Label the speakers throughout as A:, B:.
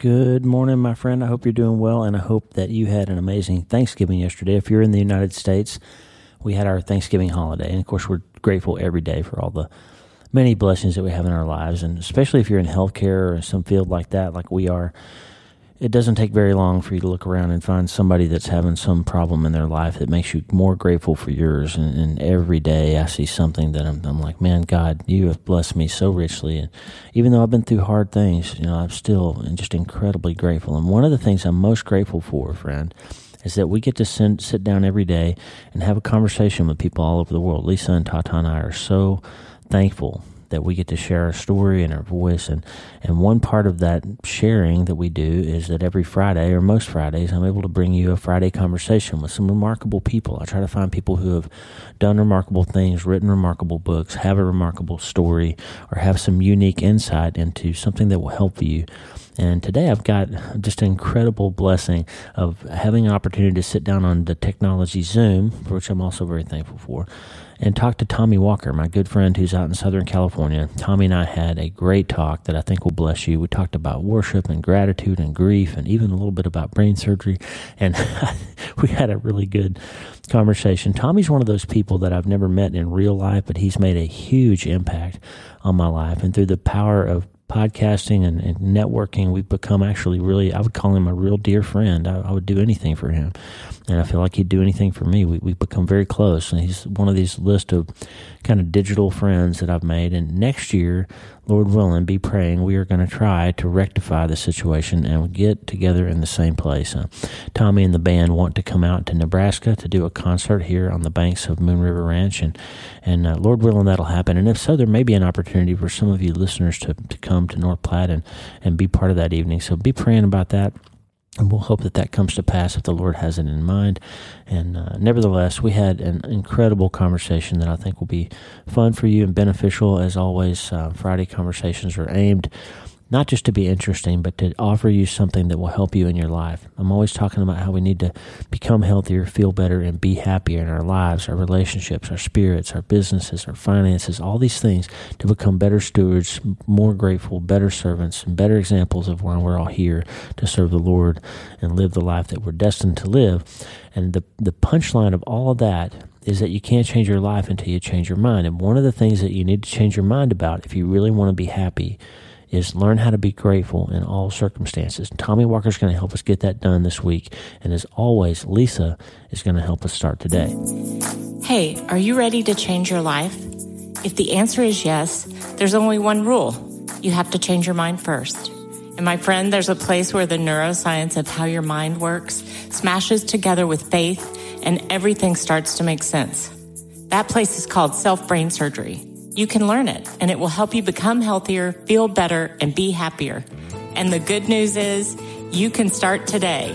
A: Good morning, my friend. I hope you're doing well, and I hope that you had an amazing Thanksgiving yesterday. If you're in the United States, we had our Thanksgiving holiday, and of course, we're grateful every day for all the many blessings that we have in our lives, and especially if you're in healthcare or some field like that, like we are it doesn't take very long for you to look around and find somebody that's having some problem in their life that makes you more grateful for yours. And, and every day I see something that I'm, I'm, like, man, God, you have blessed me so richly. And even though I've been through hard things, you know, I'm still just incredibly grateful. And one of the things I'm most grateful for, friend, is that we get to send, sit down every day and have a conversation with people all over the world. Lisa and Tata and I are so thankful that we get to share our story and our voice. And, and one part of that sharing that we do is that every Friday, or most Fridays, I'm able to bring you a Friday conversation with some remarkable people. I try to find people who have done remarkable things, written remarkable books, have a remarkable story, or have some unique insight into something that will help you. And today I've got just an incredible blessing of having an opportunity to sit down on the technology Zoom, for which I'm also very thankful for, and talk to Tommy Walker, my good friend who's out in Southern California. Tommy and I had a great talk that I think will bless you. We talked about worship and gratitude and grief and even a little bit about brain surgery. And we had a really good conversation. Tommy's one of those people that I've never met in real life, but he's made a huge impact on my life. And through the power of podcasting and, and, networking, we've become actually really, I would call him a real dear friend. I, I, would do anything for him. And I feel like he'd do anything for me. We, we've become very close. And he's one of these list of kind of digital friends that I've made. And next year, Lord willing, be praying, we are going to try to rectify the situation and get together in the same place. Uh, Tommy and the band want to come out to Nebraska to do a concert here on the banks of Moon River Ranch. And, and uh, Lord willing, that'll happen. And if so, there may be an opportunity for some of you listeners to, to come to North Platte and, and be part of that evening. So be praying about that. And we'll hope that that comes to pass if the Lord has it in mind. And uh, nevertheless, we had an incredible conversation that I think will be fun for you and beneficial. As always, uh, Friday conversations are aimed not just to be interesting, but to offer you something that will help you in your life. I'm always talking about how we need to become healthier, feel better, and be happier in our lives, our relationships, our spirits, our businesses, our finances, all these things to become better stewards, more grateful, better servants, and better examples of why we're all here to serve the Lord and live the life that we're destined to live. And the, the punchline of all of that is that you can't change your life until you change your mind. And one of the things that you need to change your mind about if you really want to be happy is learn how to be grateful in all circumstances. Tommy Walker is going to help us get that done this week. And as always, Lisa is going to help us start today.
B: Hey, are you ready to change your life? If the answer is yes, there's only one rule. You have to change your mind first. And my friend, there's a place where the neuroscience of how your mind works smashes together with faith and everything starts to make sense. That place is called self brain surgery. You can learn it and it will help you become healthier, feel better, and be happier. And the good news is you can start today.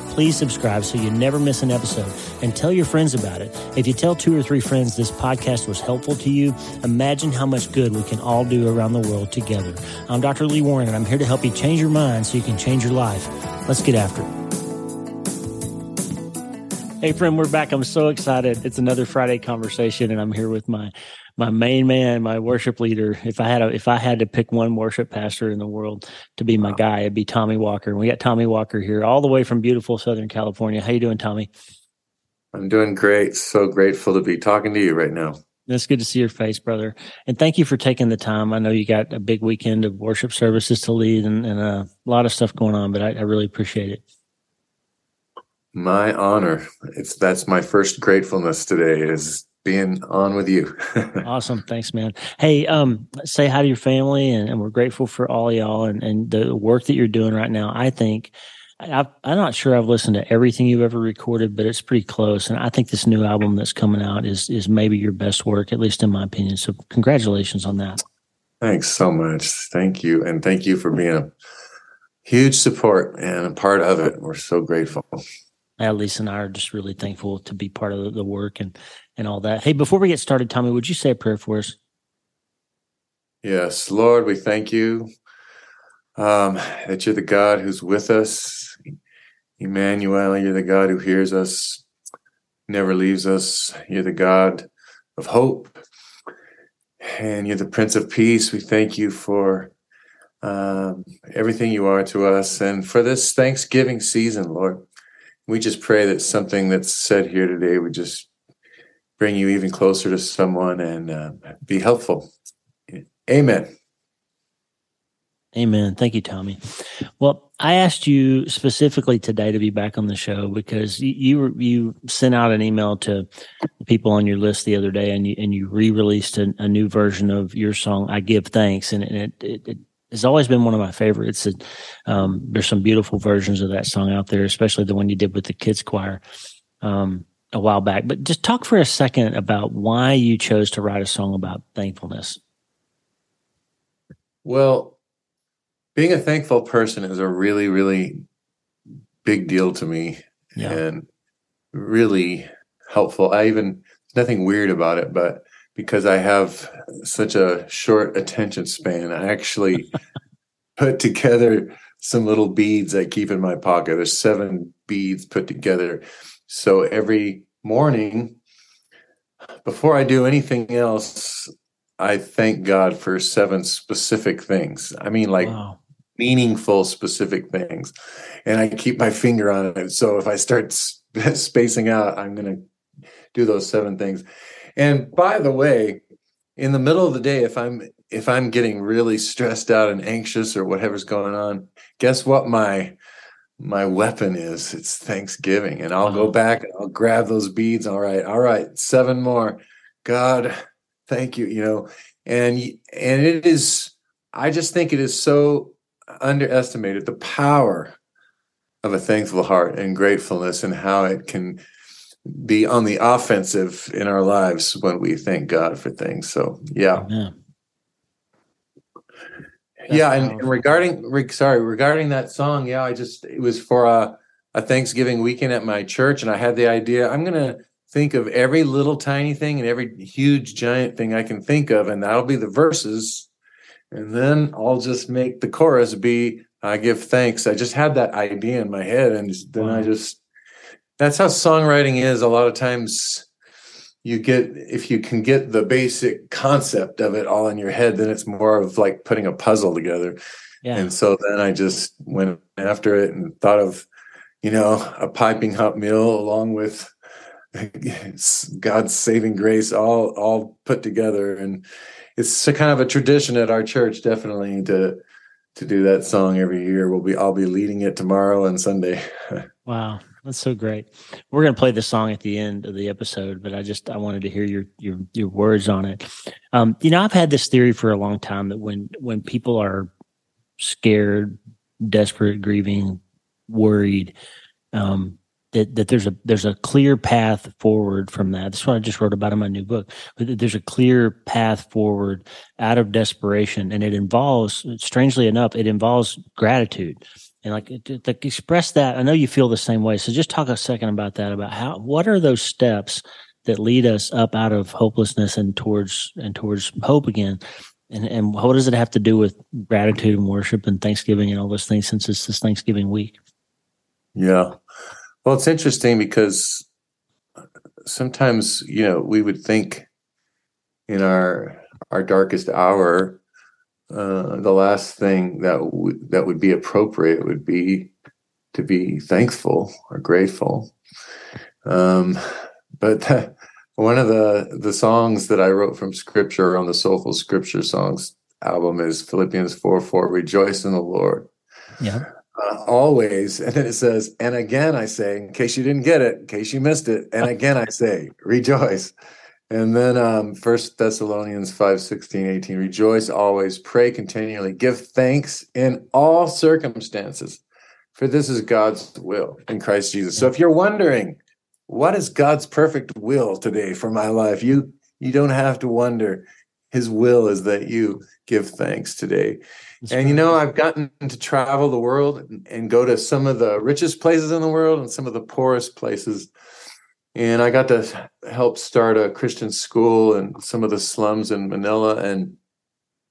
A: please subscribe so you never miss an episode and tell your friends about it. If you tell two or three friends this podcast was helpful to you, imagine how much good we can all do around the world together. I'm Dr. Lee Warren and I'm here to help you change your mind so you can change your life. Let's get after it. Hey friend, we're back. I'm so excited. It's another Friday conversation and I'm here with my my main man, my worship leader. If I had a, if I had to pick one worship pastor in the world to be my wow. guy, it'd be Tommy Walker. And we got Tommy Walker here, all the way from beautiful Southern California. How you doing, Tommy?
C: I'm doing great. So grateful to be talking to you right now.
A: It's good to see your face, brother. And thank you for taking the time. I know you got a big weekend of worship services to lead and, and a lot of stuff going on, but I, I really appreciate it.
C: My honor. It's that's my first gratefulness today is being on with you.
A: awesome. Thanks, man. Hey, um, say hi to your family and, and, we're grateful for all y'all and, and the work that you're doing right now. I think i am not sure I've listened to everything you've ever recorded, but it's pretty close. And I think this new album that's coming out is, is maybe your best work, at least in my opinion. So congratulations on that.
C: Thanks so much. Thank you. And thank you for being a huge support and a part of it. We're so grateful.
A: Lisa and I are just really thankful to be part of the work and and all that. Hey, before we get started, Tommy, would you say a prayer for us?
C: Yes, Lord, we thank you um, that you're the God who's with us. Emmanuel, you're the God who hears us, never leaves us. You're the God of hope, and you're the Prince of Peace. We thank you for um, everything you are to us and for this Thanksgiving season, Lord. We just pray that something that's said here today would just bring you even closer to someone and uh, be helpful. Amen.
A: Amen. Thank you, Tommy. Well, I asked you specifically today to be back on the show because you you sent out an email to people on your list the other day, and you and you re-released a, a new version of your song "I Give Thanks," and it, it, it has always been one of my favorites. It, um, there's some beautiful versions of that song out there, especially the one you did with the kids choir um, a while back. But just talk for a second about why you chose to write a song about thankfulness.
C: Well, being a thankful person is a really, really big deal to me yeah. and really helpful. I even, nothing weird about it, but because I have such a short attention span, I actually put together some little beads I keep in my pocket. There's seven beads put together. So every morning, before I do anything else, I thank God for seven specific things. I mean, like wow. meaningful, specific things. And I keep my finger on it. So if I start spacing out, I'm going to do those seven things. And by the way, in the middle of the day, if I'm if I'm getting really stressed out and anxious or whatever's going on, guess what my my weapon is? It's Thanksgiving. And I'll go uh-huh. back and I'll grab those beads. All right, all right, seven more. God, thank you you know and and it is i just think it is so underestimated the power of a thankful heart and gratefulness and how it can be on the offensive in our lives when we thank god for things so yeah yeah and, and, regarding sorry regarding that song yeah i just it was for a, a thanksgiving weekend at my church and i had the idea i'm gonna think of every little tiny thing and every huge giant thing I can think of, and that'll be the verses. And then I'll just make the chorus be I give thanks. I just had that idea in my head, and then wow. I just that's how songwriting is. A lot of times you get if you can get the basic concept of it all in your head, then it's more of like putting a puzzle together. Yeah. And so then I just went after it and thought of, you know, a piping hot meal along with God's saving grace all all put together, and it's a kind of a tradition at our church, definitely to to do that song every year. We'll be I'll be leading it tomorrow and Sunday.
A: wow, that's so great. We're gonna play the song at the end of the episode, but I just I wanted to hear your your your words on it. Um, you know, I've had this theory for a long time that when when people are scared, desperate, grieving, worried, um, that that there's a there's a clear path forward from that. That's what I just wrote about in my new book. But there's a clear path forward out of desperation, and it involves, strangely enough, it involves gratitude. And like, express that. I know you feel the same way. So just talk a second about that. About how what are those steps that lead us up out of hopelessness and towards and towards hope again. And and what does it have to do with gratitude and worship and Thanksgiving and all those things since it's this Thanksgiving week?
C: Yeah. Well, it's interesting because sometimes you know we would think in our our darkest hour, uh, the last thing that w- that would be appropriate would be to be thankful or grateful. Um, but one of the the songs that I wrote from Scripture on the Soulful Scripture Songs album is Philippians four four. Rejoice in the Lord.
A: Yeah
C: uh, always. And then it says, and again I say, in case you didn't get it, in case you missed it, and again I say, rejoice. And then um, First Thessalonians 5, 16, 18, rejoice always, pray continually, give thanks in all circumstances, for this is God's will in Christ Jesus. So if you're wondering, what is God's perfect will today for my life? You you don't have to wonder. his will is that you give thanks today. That's and right. you know, I've gotten to travel the world and, and, go to some of the richest places in the world and some of the poorest places. And I got to help start a Christian school in some of the slums in Manila and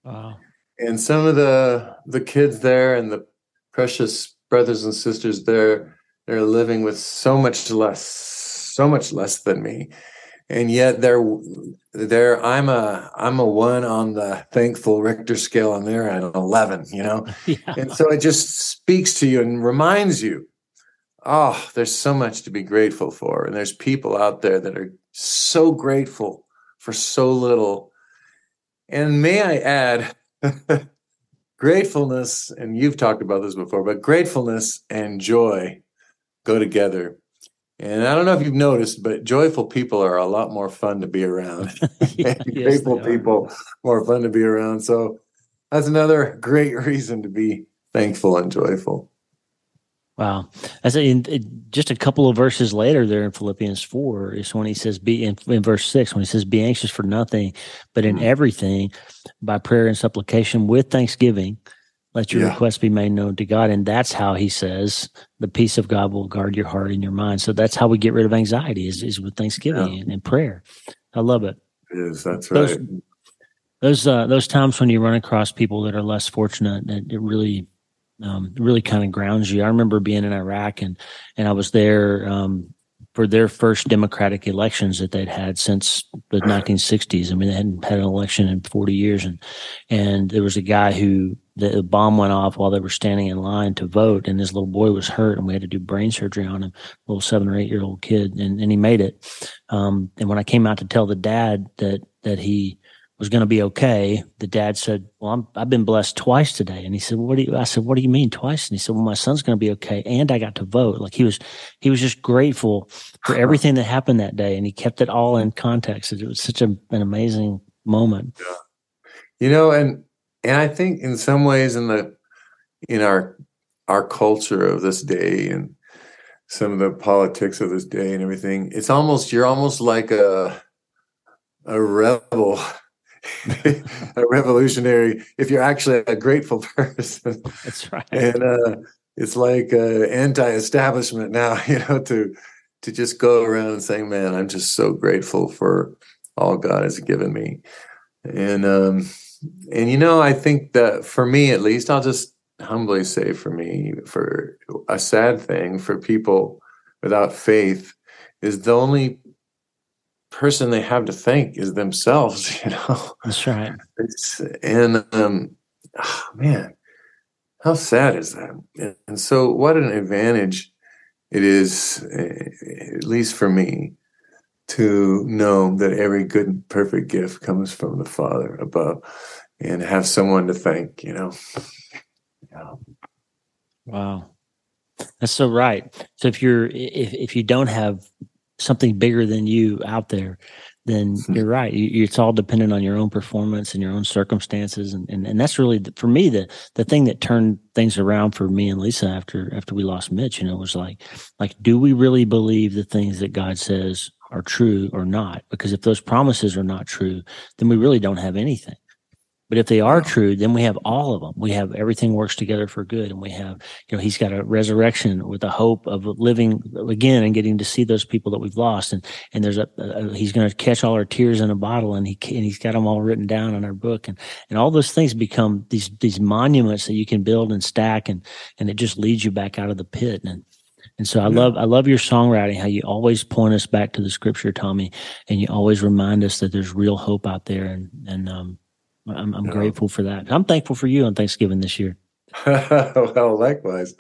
C: wow. and some of the the kids there and the precious brothers and sisters there they're living with so much less so much less than me and yet they're there i'm a i'm a one on the thankful richter scale and they're at 11 you know yeah. and so it just speaks to you and reminds you oh there's so much to be grateful for and there's people out there that are so grateful for so little and may i add gratefulness and you've talked about this before but gratefulness and joy go together and I don't know if you've noticed, but joyful people are a lot more fun to be around. yes, Grateful people more fun to be around. So that's another great reason to be thankful and joyful.
A: Wow. As in, just a couple of verses later there in Philippians 4 is when he says, be in, in verse 6, when he says, be anxious for nothing, but in mm-hmm. everything by prayer and supplication with thanksgiving let your yeah. requests be made known to God. And that's how he says the peace of God will guard your heart and your mind. So that's how we get rid of anxiety is, is with thanksgiving yeah. and, and, prayer. I love it.
C: It is. That's right.
A: Those, those, uh, those times when you run across people that are less fortunate, it, it really, um, really kind of grounds you. I remember being in Iraq and, and I was there, um, for their first democratic elections that they'd had since the 1960s. I mean, they hadn't had an election in 40 years, and and there was a guy who the bomb went off while they were standing in line to vote, and his little boy was hurt, and we had to do brain surgery on him, little seven or eight year old kid, and and he made it. Um, and when I came out to tell the dad that that he was going to be okay. The dad said, "Well, i have been blessed twice today." And he said, "What do you?" I said, "What do you mean twice?" And he said, "Well, my son's going to be okay, and I got to vote." Like he was, he was just grateful for everything that happened that day, and he kept it all in context. It was such a, an amazing moment. Yeah.
C: You know, and and I think in some ways in the in our our culture of this day and some of the politics of this day and everything, it's almost you're almost like a a rebel a revolutionary if you're actually a grateful person.
A: That's right.
C: And uh, it's like uh, anti-establishment now, you know, to to just go around saying, "Man, I'm just so grateful for all God has given me." And um, and you know, I think that for me, at least, I'll just humbly say, for me, for a sad thing for people without faith is the only person they have to thank is themselves, you know.
A: That's right.
C: It's, and um, oh, man, how sad is that? And so, what an advantage it is, eh, at least for me, to know that every good and perfect gift comes from the Father above, and have someone to thank. You know.
A: Yeah. Wow. That's so right. So if you're if if you don't have something bigger than you out there, then mm-hmm. you're right. You, it's all dependent on your own performance and your own circumstances, and and, and that's really the, for me the the thing that turned things around for me and Lisa after after we lost Mitch. You know, was like like do we really believe the things that God says are true or not? Because if those promises are not true, then we really don't have anything. But if they are true, then we have all of them. We have everything works together for good. And we have, you know, he's got a resurrection with the hope of living again and getting to see those people that we've lost. And, and there's a, a he's going to catch all our tears in a bottle and he, and he's got them all written down in our book. And, and all those things become these, these monuments that you can build and stack and, and it just leads you back out of the pit. And, and so I love I love your songwriting, how you always point us back to the scripture, Tommy, and you always remind us that there's real hope out there. And and um, I'm, I'm grateful for that. I'm thankful for you on Thanksgiving this year.
C: well, likewise.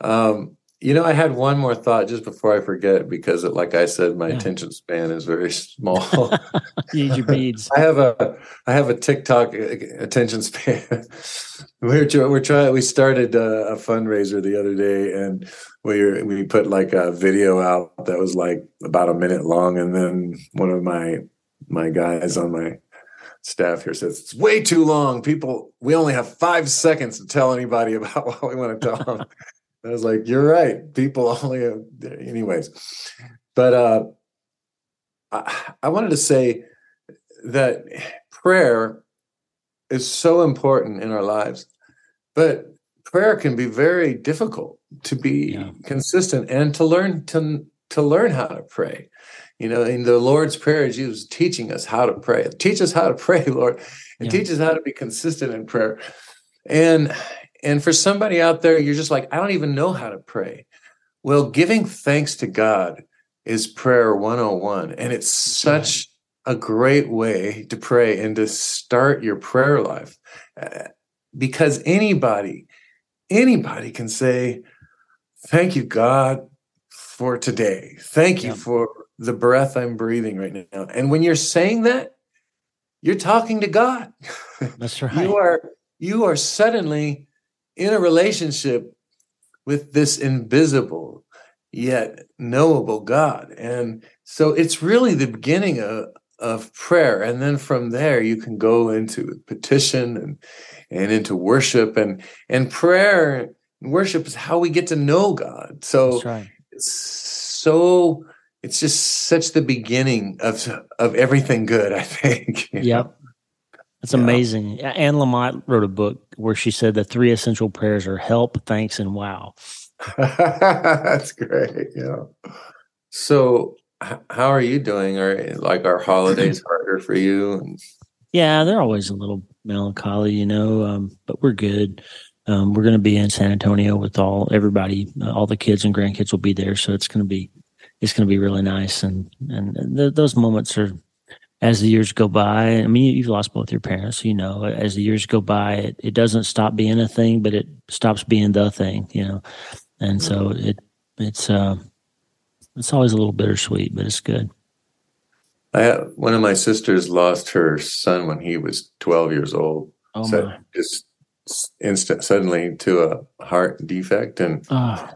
C: Um, you know, I had one more thought just before I forget because, it, like I said, my yeah. attention span is very small.
A: Use your beads.
C: I have a I have a TikTok uh, attention span. we're we're trying. We started a, a fundraiser the other day, and we we put like a video out that was like about a minute long, and then one of my my guys on my staff here says it's way too long. People, we only have five seconds to tell anybody about what we want to tell them. I was like, you're right. People only, have, anyways. But uh, I, I wanted to say that prayer is so important in our lives, but prayer can be very difficult to be yeah. consistent and to learn to to learn how to pray. You know, in the Lord's Prayer, Jesus teaching us how to pray. Teach us how to pray, Lord, and yeah. teach us how to be consistent in prayer. And and for somebody out there, you're just like, I don't even know how to pray. Well, giving thanks to God is prayer 101. And it's such a great way to pray and to start your prayer life. Uh, because anybody, anybody can say, Thank you, God, for today. Thank you for the breath I'm breathing right now. And when you're saying that, you're talking to God.
A: That's right.
C: you are you are suddenly in a relationship with this invisible yet knowable God. And so it's really the beginning of, of prayer. And then from there you can go into petition and and into worship and and prayer and worship is how we get to know God. So right. it's so it's just such the beginning of of everything good, I think.
A: Yep. That's yeah. amazing. Anne Lamott wrote a book where she said the three essential prayers are help, thanks, and wow.
C: That's great. Yeah. So, how are you doing? Are like our holidays harder for you?
A: Yeah, they're always a little melancholy, you know, um, but we're good. Um, we're going to be in San Antonio with all everybody, uh, all the kids and grandkids will be there, so it's going to be it's going to be really nice. And and th- those moments are as the years go by, I mean, you've lost both your parents, you know, as the years go by, it, it doesn't stop being a thing, but it stops being the thing, you know? And so mm-hmm. it, it's, uh, it's always a little bittersweet, but it's good.
C: I have, one of my sisters lost her son when he was 12 years old. Oh so my. just instant suddenly to a heart defect and oh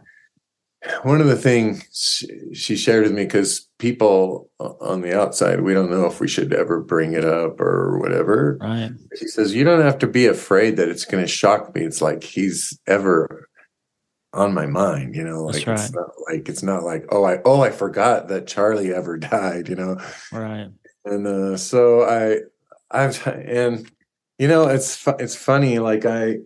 C: one of the things she shared with me because people on the outside we don't know if we should ever bring it up or whatever.
A: Right.
C: She says you don't have to be afraid that it's going to shock me. It's like he's ever on my mind you know like right. it's not like it's not like oh i oh i forgot that charlie ever died you know?
A: Right.
C: And uh, so i i've and you know it's it's funny like i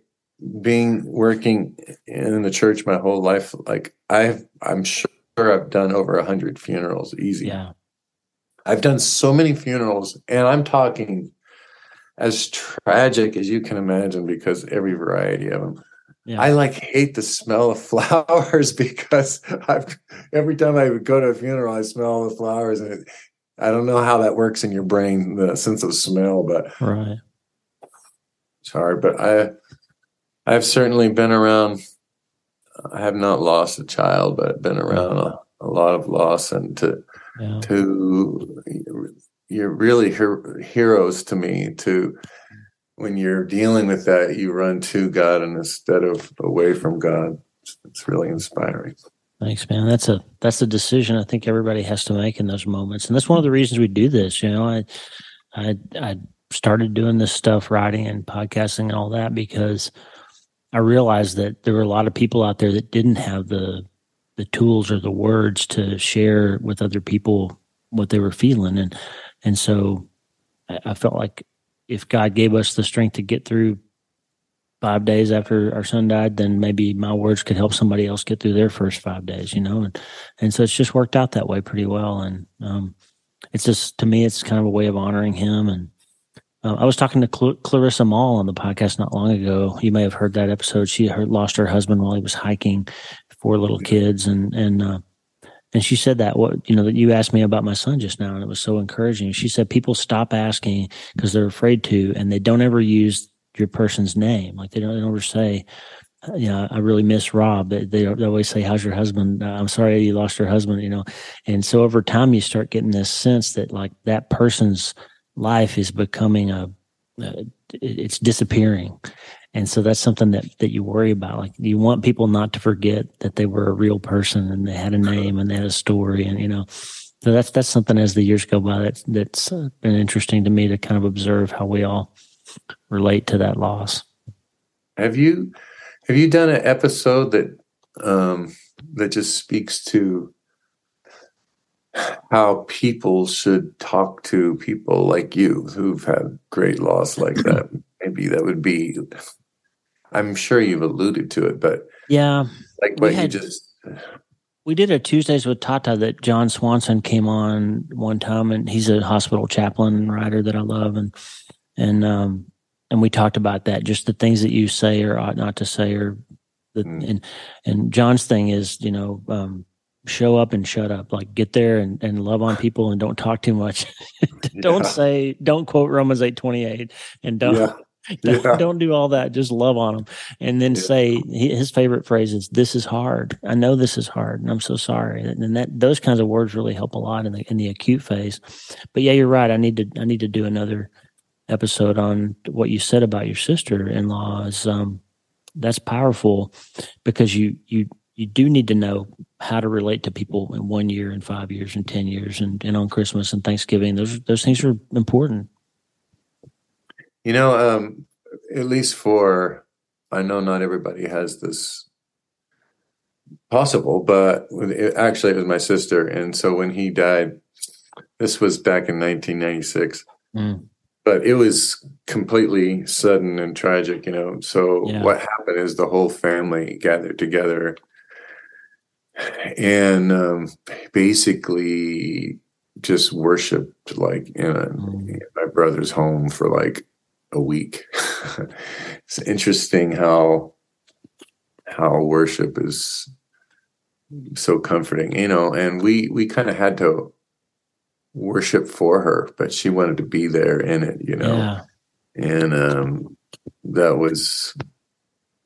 C: being working in the church my whole life, like i I'm sure I've done over a hundred funerals easy.
A: Yeah.
C: I've done so many funerals and I'm talking as tragic as you can imagine because every variety of them. Yeah. I like hate the smell of flowers because I've every time I would go to a funeral, I smell the flowers and it, I don't know how that works in your brain, the sense of smell, but
A: right.
C: It's hard, but I I've certainly been around. I have not lost a child, but I've been around a, a lot of loss, and to yeah. to you're really her, heroes to me. To when you're dealing with that, you run to God and instead of away from God. It's, it's really inspiring.
A: Thanks, man. That's a that's a decision I think everybody has to make in those moments, and that's one of the reasons we do this. You know, I I I started doing this stuff, writing and podcasting and all that because I realized that there were a lot of people out there that didn't have the the tools or the words to share with other people what they were feeling, and and so I, felt like if God gave us the strength to get through five days after our son died, then maybe my words could help somebody else get through their first five days, you know, and and so it's just worked out that way pretty well, and um, it's just to me, it's kind of a way of honoring him and uh, I was talking to Cl- Clarissa Moll on the podcast not long ago. You may have heard that episode. She heard, lost her husband while he was hiking, four little kids, and and uh, and she said that what you know that you asked me about my son just now, and it was so encouraging. She said people stop asking because they're afraid to, and they don't ever use your person's name. Like they don't, they don't ever say, uh, you know, I really miss Rob. They, they, always say, "How's your husband?" Uh, I'm sorry you lost your husband. You know, and so over time you start getting this sense that like that person's life is becoming a, a it's disappearing. And so that's something that that you worry about. Like you want people not to forget that they were a real person and they had a name and they had a story and you know. So that's that's something as the years go by that's that's been interesting to me to kind of observe how we all relate to that loss.
C: Have you have you done an episode that um that just speaks to how people should talk to people like you who've had great loss like that. Maybe that would be. I'm sure you've alluded to it, but
A: yeah,
C: like what had, you just.
A: We did a Tuesdays with Tata that Jon Swanson came on one time, and he's a hospital chaplain and writer that I love, and and um and we talked about that, just the things that you say or ought not to say, or the mm. and and John's thing is, you know, um, show up and shut up. Like get there and, and love on people and don't talk too much. Don't yeah. say don't quote romans 8 28 and don't yeah. Don't, yeah. don't, do all that. Just love on them and then say his favorite phrase is this is hard. I know this is hard and i'm so sorry. And that those kinds of words really help a lot in the in the acute phase. But yeah you're right. I need to i need to do another episode on what you said about your sister-in-law is um that's powerful because you you you do need to know how to relate to people in one year and five years and ten years and, and on Christmas and Thanksgiving. Those those things are important.
C: You know, um, at least for I know not everybody has this possible, but it, actually it was my sister, and so when he died, this was back in 1996. Mm. But it was completely sudden and tragic, you know. So yeah. what happened is the whole family gathered together and um, basically just worshipped like in, a, mm. in my brother's home for like a week. it's interesting how how worship is so comforting, you know. And we we kind of had to worship for her, but she wanted to be there in it, you know. Yeah. And um, that was,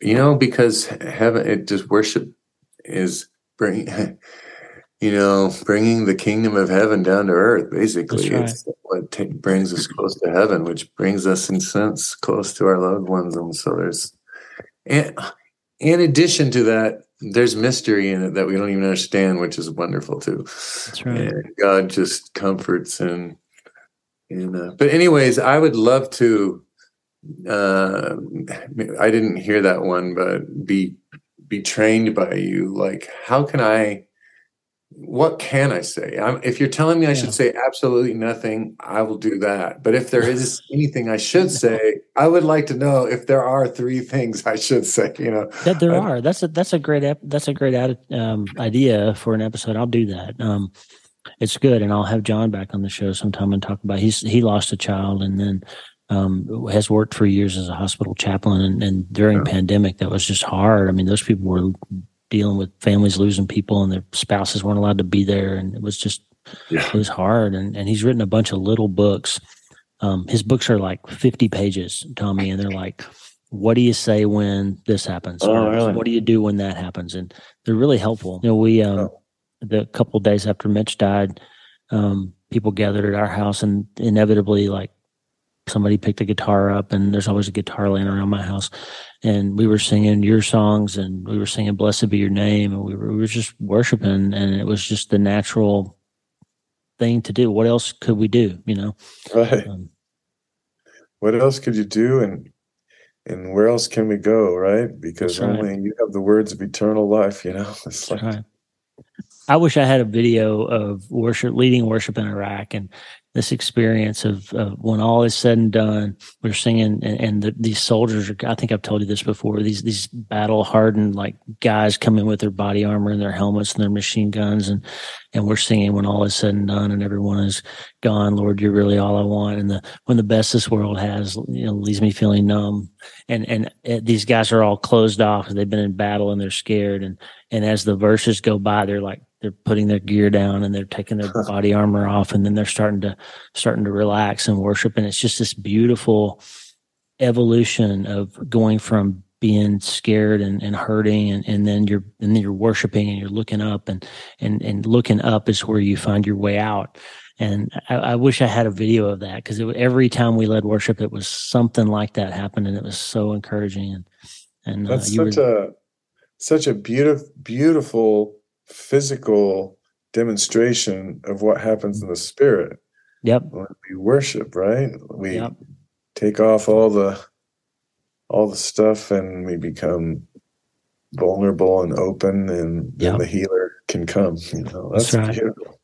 C: you know, because heaven, it just worship is bring you know bringing the kingdom of heaven down to earth basically. Right. it's what t- brings us close to heaven which brings us in sense close to our loved ones. And so there's and in addition to that there's mystery in it that we don't even understand which is wonderful too.
A: That's right. And
C: god just comforts and and uh, but anyways i would love to uh i didn't hear that one but be be trained by you like how can i what can i say? I'm, if you're telling me i yeah. should say absolutely nothing i will do that. But if there is anything i should say i would like to know if there are three things i should say you know?
A: That there are. That's a that's a great that's a great um, idea for an episode. I'll do that. Um, it's good and i'll have jon back on the show sometime and talk about he's he lost a child and then um, has worked for years as a hospital chaplain, and, and during yeah. pandemic, that was just hard. I mean, those people were dealing with families losing people, and their spouses weren't allowed to be there, and it was just yeah. it was hard. And and he's written a bunch of little books. Um, his books are like fifty pages, Tommy, and they're like, "What do you say when this happens?
C: Oh, really?
A: What do you do when that happens?" And they're really helpful. You know, we um, oh. the couple days after Mitch died, um, people gathered at our house, and inevitably, like somebody picked a guitar up and there's always a guitar laying around my house. And we were singing your songs and we were singing blessed be your name and we were, we were just worshiping and it was just the natural thing to do. What else could we do you know?
C: Right. Um, what else could you do and and where else can we go right? Because right. only you have the words of eternal life you know? It's like right.
A: I wish I had a video of worship, leading worship in Iraq, and this experience of, of, when all is said and done, we're singing, and, and the, these soldiers are. I think I've told you this before. These these battle hardened like guys come in with their body armor and their helmets and their machine guns, and and we're singing when all is said and done, and everyone is gone. Lord, you're really all I want. And the when the best this world has, you know, leaves me feeling numb. And and uh, these guys are all closed off. They've been in battle and they're scared. And and as the verses go by, they're like they're putting their gear down and they're taking their body armor off and then they're starting to starting to relax and worship. And it's just this beautiful evolution of going from being scared and, and hurting and, and then you're and then you're worshiping and you're looking up and and and looking up is where you find your way out. And I, I wish I had a video of that because every time we led worship, it was something like that happened, and it was so encouraging. And and
C: uh, that's such were, a such a beautiful beautiful physical demonstration of what happens in the spirit.
A: Yep.
C: We worship, right? We yep. take off all the all the stuff and we become vulnerable and open and yep. then the healer can come. You know, that's, that's right. beautiful.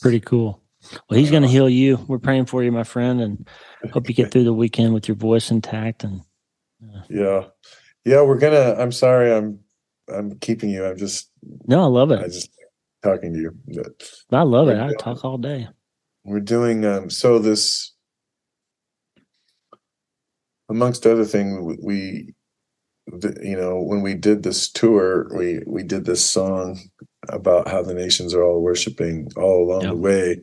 A: Pretty cool. Well, he's going to heal you. We're praying for you, my friend, and hope you get through the weekend with your voice intact. And
C: uh, yeah, yeah, we're gonna. I'm sorry, I'm I'm keeping you. I'm just
A: no, I love it.
C: I just talking to you.
A: I love it. I talk all day.
C: We're doing um so this amongst other things we you know when we did this tour we we did this song about how the nations are all worshiping all along yep. the way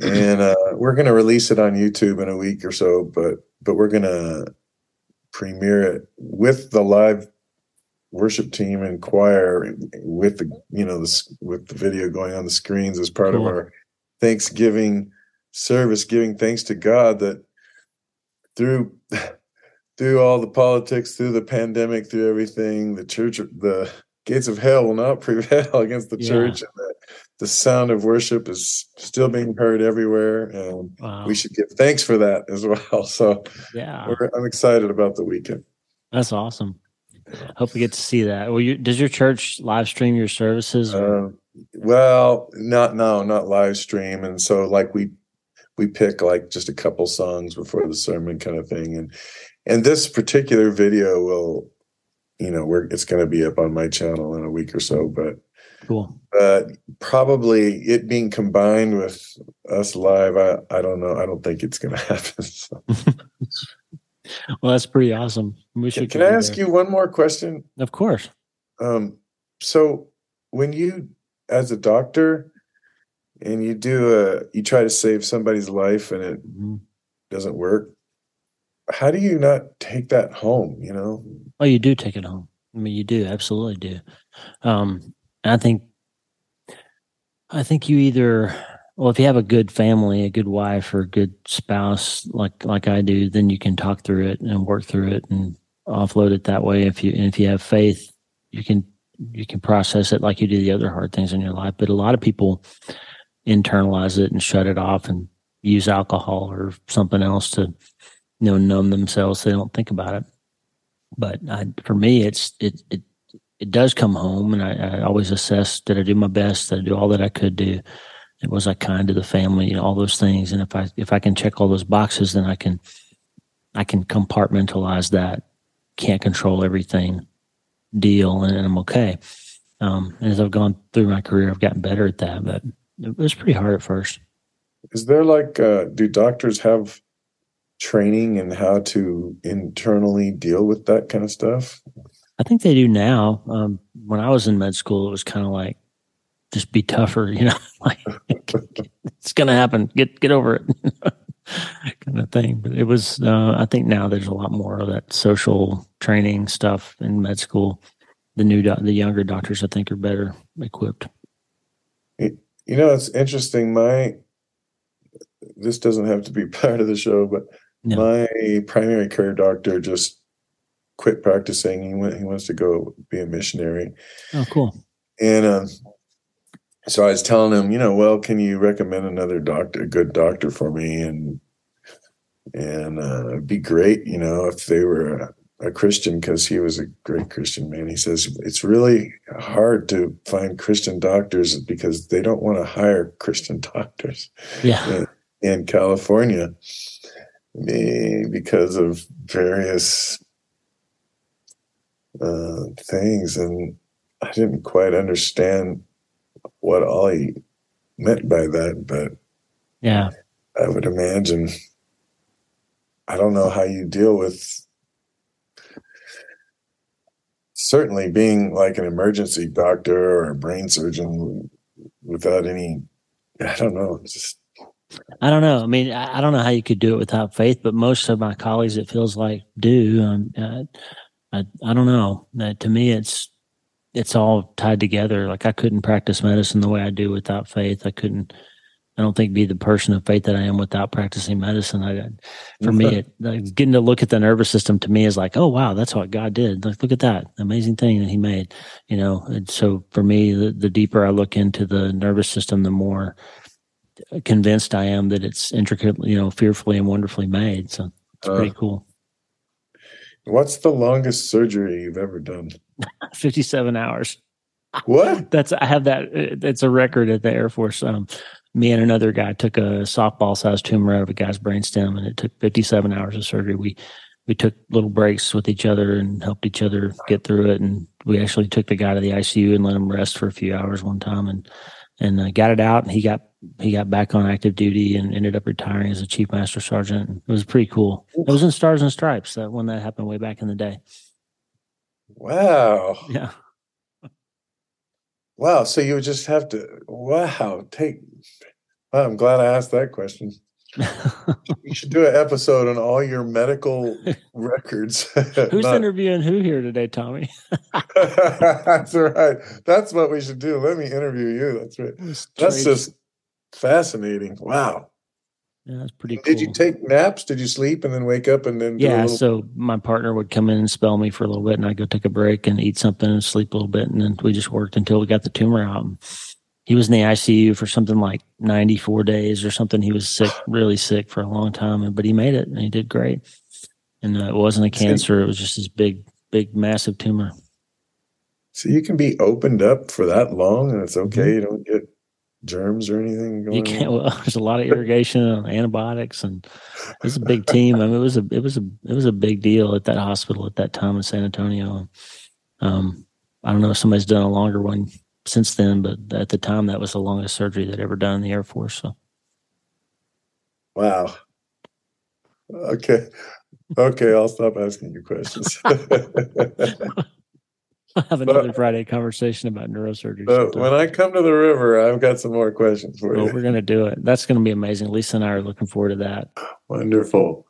C: and uh, we're going to release it on youtube in a week or so but but we're going to premiere it with the live worship team and choir with the you know this with the video going on the screens as part cool. of our thanksgiving service giving thanks to god that through through all the politics through the pandemic through everything the church the gates of hell will not prevail against the yeah. church and the, the sound of worship is still being heard everywhere and wow. we should give thanks for that as well so
A: yeah
C: i'm excited about the weekend
A: that's awesome Hope we get to see that. Well, you, does your church live stream your services?
C: Uh, well, not no, not live stream, and so like we we pick like just a couple songs before the sermon, kind of thing, and and this particular video will, you know, we're it's going to be up on my channel in a week or so, but
A: cool.
C: But probably it being combined with us live, I I don't know. I don't think it's going to happen. So.
A: well, that's pretty awesome.
C: We should. Can I ask there. you one more question?
A: Of course.
C: Um, so when you, as a doctor, and you do a, you try to save somebody's life and it mm-hmm. doesn't work. How do you not take that home? You know.
A: Oh, you do take it home. I mean, you do absolutely do. Um, I think, I think you either well, if you have a good family, a good wife or a good spouse like like I do, then you can talk through it and work through it and offload it that way. If you and if you have faith, you can you can process it like you do the other hard things in your life. But a lot of people internalize it and shut it off and use alcohol or something else to you know numb themselves so they don't think about it. But I, for me, it's it it it does come home, and I, I always assess did I do my best? Did I do all that I could do? Was I kind to the family? You know, all those things. And if I if I can check all those boxes, then I can I can compartmentalize that. Can't control everything deal, and, and I'm okay. Um, as I've gone through my career, I've gotten better at that, but it was pretty hard at first.
C: Is there like, uh, do doctors have training in how to internally deal with that kind of stuff?
A: I think they do now. Um, when I was in med school, it was kind of like just be tougher, you know, like it's going to happen. Get, get over it kind of thing. But it was, uh, I think now there's a lot more of that social training stuff in med school. The new, do- the younger doctors, I think are better equipped.
C: You know, it's interesting. My, this doesn't have to be part of the show, but no. my primary care doctor just quit practicing. He went, he wants to go be a missionary.
A: Oh, cool.
C: And, um, so I was telling him, you know, well, can you recommend another doctor, a good doctor for me? And and uh, it'd be great, you know, if they were a, a Christian, because he was a great Christian man. He says it's really hard to find Christian doctors because they don't want to hire Christian doctors.
A: Yeah.
C: In, in California, because of various uh, things, and I didn't quite understand what Ollie meant by that, but
A: yeah,
C: I would imagine. I don't know how you deal with certainly being like an emergency doctor or a brain surgeon without any. I don't know. Just
A: I don't know. I mean, I, don't know how you could do it without faith, but most of my colleagues, it feels like, do. Um, I, I, I don't know. Uh, to me, it's it's all tied together. Like I couldn't practice medicine the way I do without faith. I couldn't. I don't think be the person of faith that I am without practicing medicine. I, for me, it, like, getting to look at the nervous system to me is like, oh wow, that's what God did. Like, look at that amazing thing that He made. You know, and so for me, the, the deeper I look into the nervous system, the more convinced I am that it's intricately, you know, fearfully and wonderfully made. So it's uh, pretty cool.
C: What's the longest surgery you've ever done?
A: 57 hours.
C: What?
A: That's I have that. It's a record at the Air Force. Um, me and another guy took a softball sized tumor out of a guy's brainstem, and it took 57 hours of surgery. We we took little breaks with each other and helped each other get through it. And we actually took the guy to the ICU and let him rest for a few hours one time, and and uh, got it out. And he got he got back on active duty and ended up retiring as a chief master sergeant. It was pretty cool. It was in Stars and Stripes that when that happened way back in the day.
C: Wow.
A: Yeah.
C: Wow. So you would just have to wow, take well, I'm glad I asked that question. you should do an episode on all your medical records.
A: Who's Not... interviewing who here today, Tommy?
C: That's right. That's what we should do. Let me interview you. That's right. That's just fascinating. Wow.
A: Yeah, that's pretty cool.
C: Did you take naps? Did you sleep and then wake up and then?
A: yeah. Little... So my partner would come in and spell me for a little bit, and I'd go take a break and eat something and sleep a little bit, and then we just worked until we got the tumor out. He was in the ICU for something like 94 days or something. He was sick, really sick for a long time, but he made it and he did great. And uh, it wasn't a cancer; it was just this big, big, massive tumor.
C: So you can be opened up for that long, and it's okay. Mm-hmm. You don't get germs or anything
A: you can't on? well there's a lot of irrigation and antibiotics and it's a big team. I mean it was a it was a it was a big deal at that hospital at that time in san antonio. Um i don't know if somebody's done a longer one since then but at the time that was the longest surgery they'd ever done in the air force so.
C: Wow. Okay. Okay i'll stop asking you questions
A: I'll have another but, Friday conversation about neurosurgery.
C: But when I come to the river, I've got some more questions for
A: well,
C: you.
A: We're going to do it. That's going to be amazing. Lisa and I are looking forward to that.
C: Wonderful.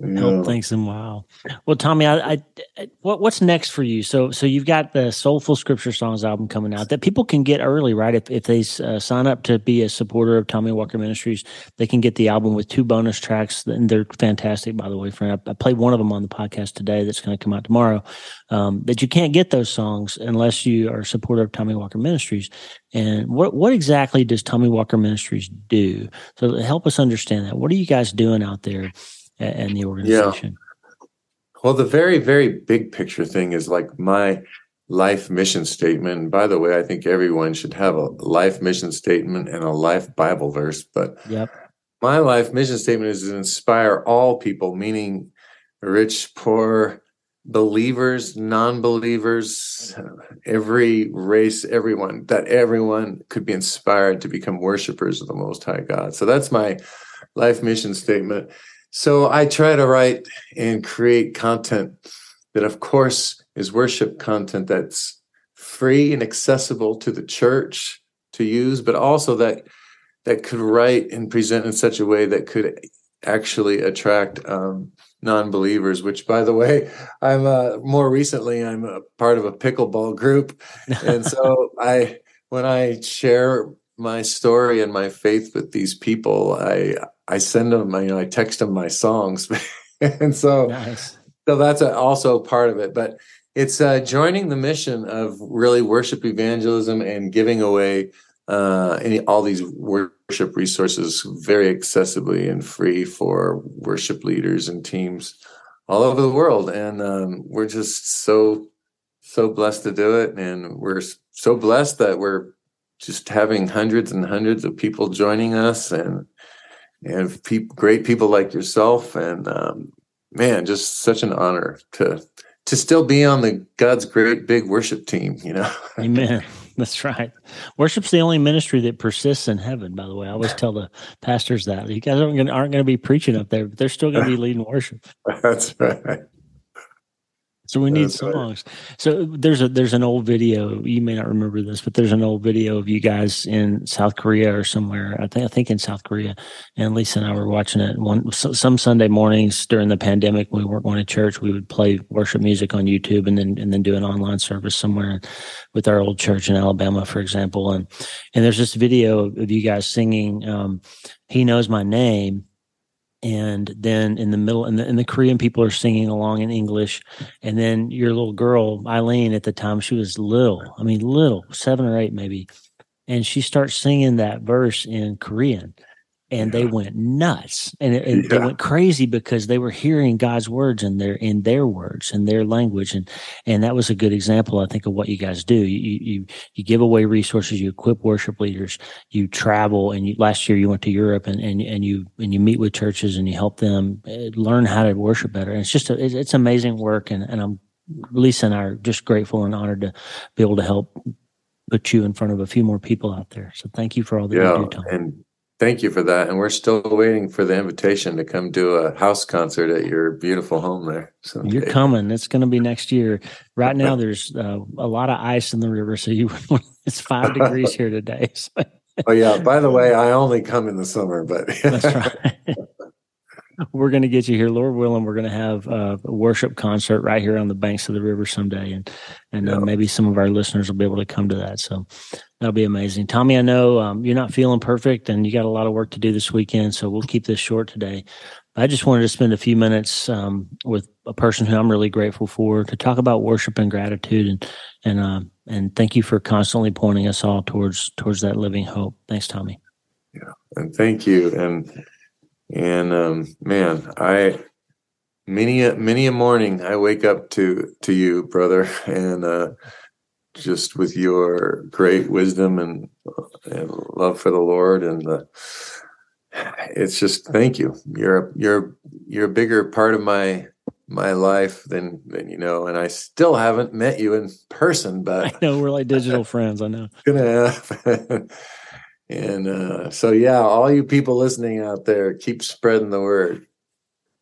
A: Yeah. thanks and wow. Well, Tommy, I, I, what what's next for you? So so you've got the Soulful Scripture Songs album coming out that people can get early, right? If if they uh, sign up to be a supporter of Tommy Walker Ministries, they can get the album with two bonus tracks, and they're fantastic, by the way. Friend, I, I played one of them on the podcast today. That's going to come out tomorrow. Um, but you can't get those songs unless you are a supporter of Tommy Walker Ministries. And what what exactly does Tommy Walker Ministries do? So help us understand that. What are you guys doing out there? And the organization?
C: Yeah. Well, the very, very big picture thing is like my life mission statement. And by the way, I think everyone should have a life mission statement and a life Bible verse. But
A: yep.
C: my life mission statement is to inspire all people, meaning rich, poor, believers, non believers, every race, everyone, that everyone could be inspired to become worshipers of the Most High God. So that's my life mission statement. So I try to write and create content that, of course, is worship content that's free and accessible to the church to use, but also that that could write and present in such a way that could actually attract um, non-believers. Which, by the way, I'm uh, more recently I'm a part of a pickleball group, and so I when I share my story and my faith with these people, I I send them, you know, I text them my songs, and so nice. so that's also part of it. But it's uh, joining the mission of really worship evangelism and giving away uh, any all these worship resources very accessibly and free for worship leaders and teams all over the world. And um, we're just so so blessed to do it, and we're so blessed that we're just having hundreds and hundreds of people joining us and and pe- great people like yourself and um, man just such an honor to to still be on the god's great big worship team you know?
A: Amen. That's right. Worship's the only ministry that persists in heaven by the way. I always tell the pastors that. You guys aren't going aren't to be preaching up there but they're still going to be leading worship.
C: That's right
A: so we need That's songs. Right. So there's a there's an old video. You may not remember this, but there's an old video of you guys in South Korea or somewhere. I think I think in South Korea. And Lisa and I were watching it one some Sunday mornings during the pandemic. we weren't going to church. We would play worship music on YouTube and then and then do an online service somewhere with our old church in Alabama, for example. And and there's this video of you guys singing um, "He Knows My Name." And then in the middle and the, and the korean people are singing along in english. And then your little girl eileen at the time she was little i mean little seven or eight maybe. And she starts singing that verse in korean and they went nuts. And, it, and yeah. they went crazy because they were hearing God's words in their in their words and their language. And and that was a good example I think of what you guys do. You you you give away resources you equip worship leaders you travel. And you, last year you went to Europe and, and and you and you meet with churches and you help them eh, learn how to worship better. And it's just a, it's amazing work. And and I'm Lisa and I are just grateful and honored to be able to help put you in front of a few more people out there. So thank you for all that
D: yeah,
A: you do Tom.
D: and Thank you for that. And we're still waiting for the invitation to come do a house concert at your beautiful home there.
A: So you're coming. It's going to be next year. Right now, there's uh, a lot of ice in the river, so you it's five degrees here today. So.
D: oh yeah. By the way, I only come in the summer, but that's right
A: we're going to get you here, Lord willing. We're going to have a worship concert right here on the banks of the river someday, and and uh, yeah. uh, maybe some of our listeners will be able to come to that. So that'll be amazing. Tommy, I know um, you're not feeling perfect, and you got a lot of work to do this weekend, so we'll keep this short today. I just wanted to spend a few minutes um, with a person who I'm really grateful for to talk about worship and gratitude, and and uh, and thank you for constantly pointing us all towards towards that living hope. Thanks, Tommy.
D: Yeah, and thank you, and and um, man, I many a many a morning I wake up to to you, brother, and uh, just with your great wisdom and, and love for the Lord, and the, it's just thank you. You're a, you're you're a bigger part of my my life than than you know, and I still haven't met you in person, but
A: I know we're like digital friends. I know.
D: Gonna happen. And uh, so, yeah, all you people listening out there, keep spreading the word.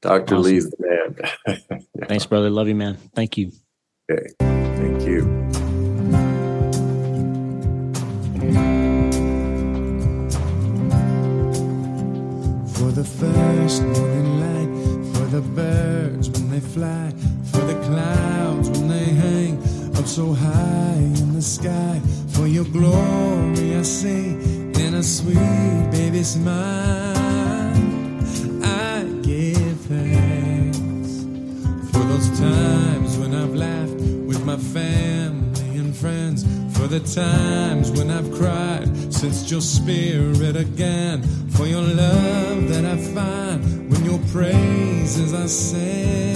D: Dr. Awesome. Lee's the man.
A: yeah. Thanks, brother. Love you, man. Thank you.
D: Okay. Thank you. For the first morning light, for the birds when they fly, for the clouds when they hang up so high in the sky, for your glory I sing in a sweet baby smile. I give thanks for those times when I've laughed with my family and friends, for the times when I've cried since your spirit again, for your love that I find when your praises I sing.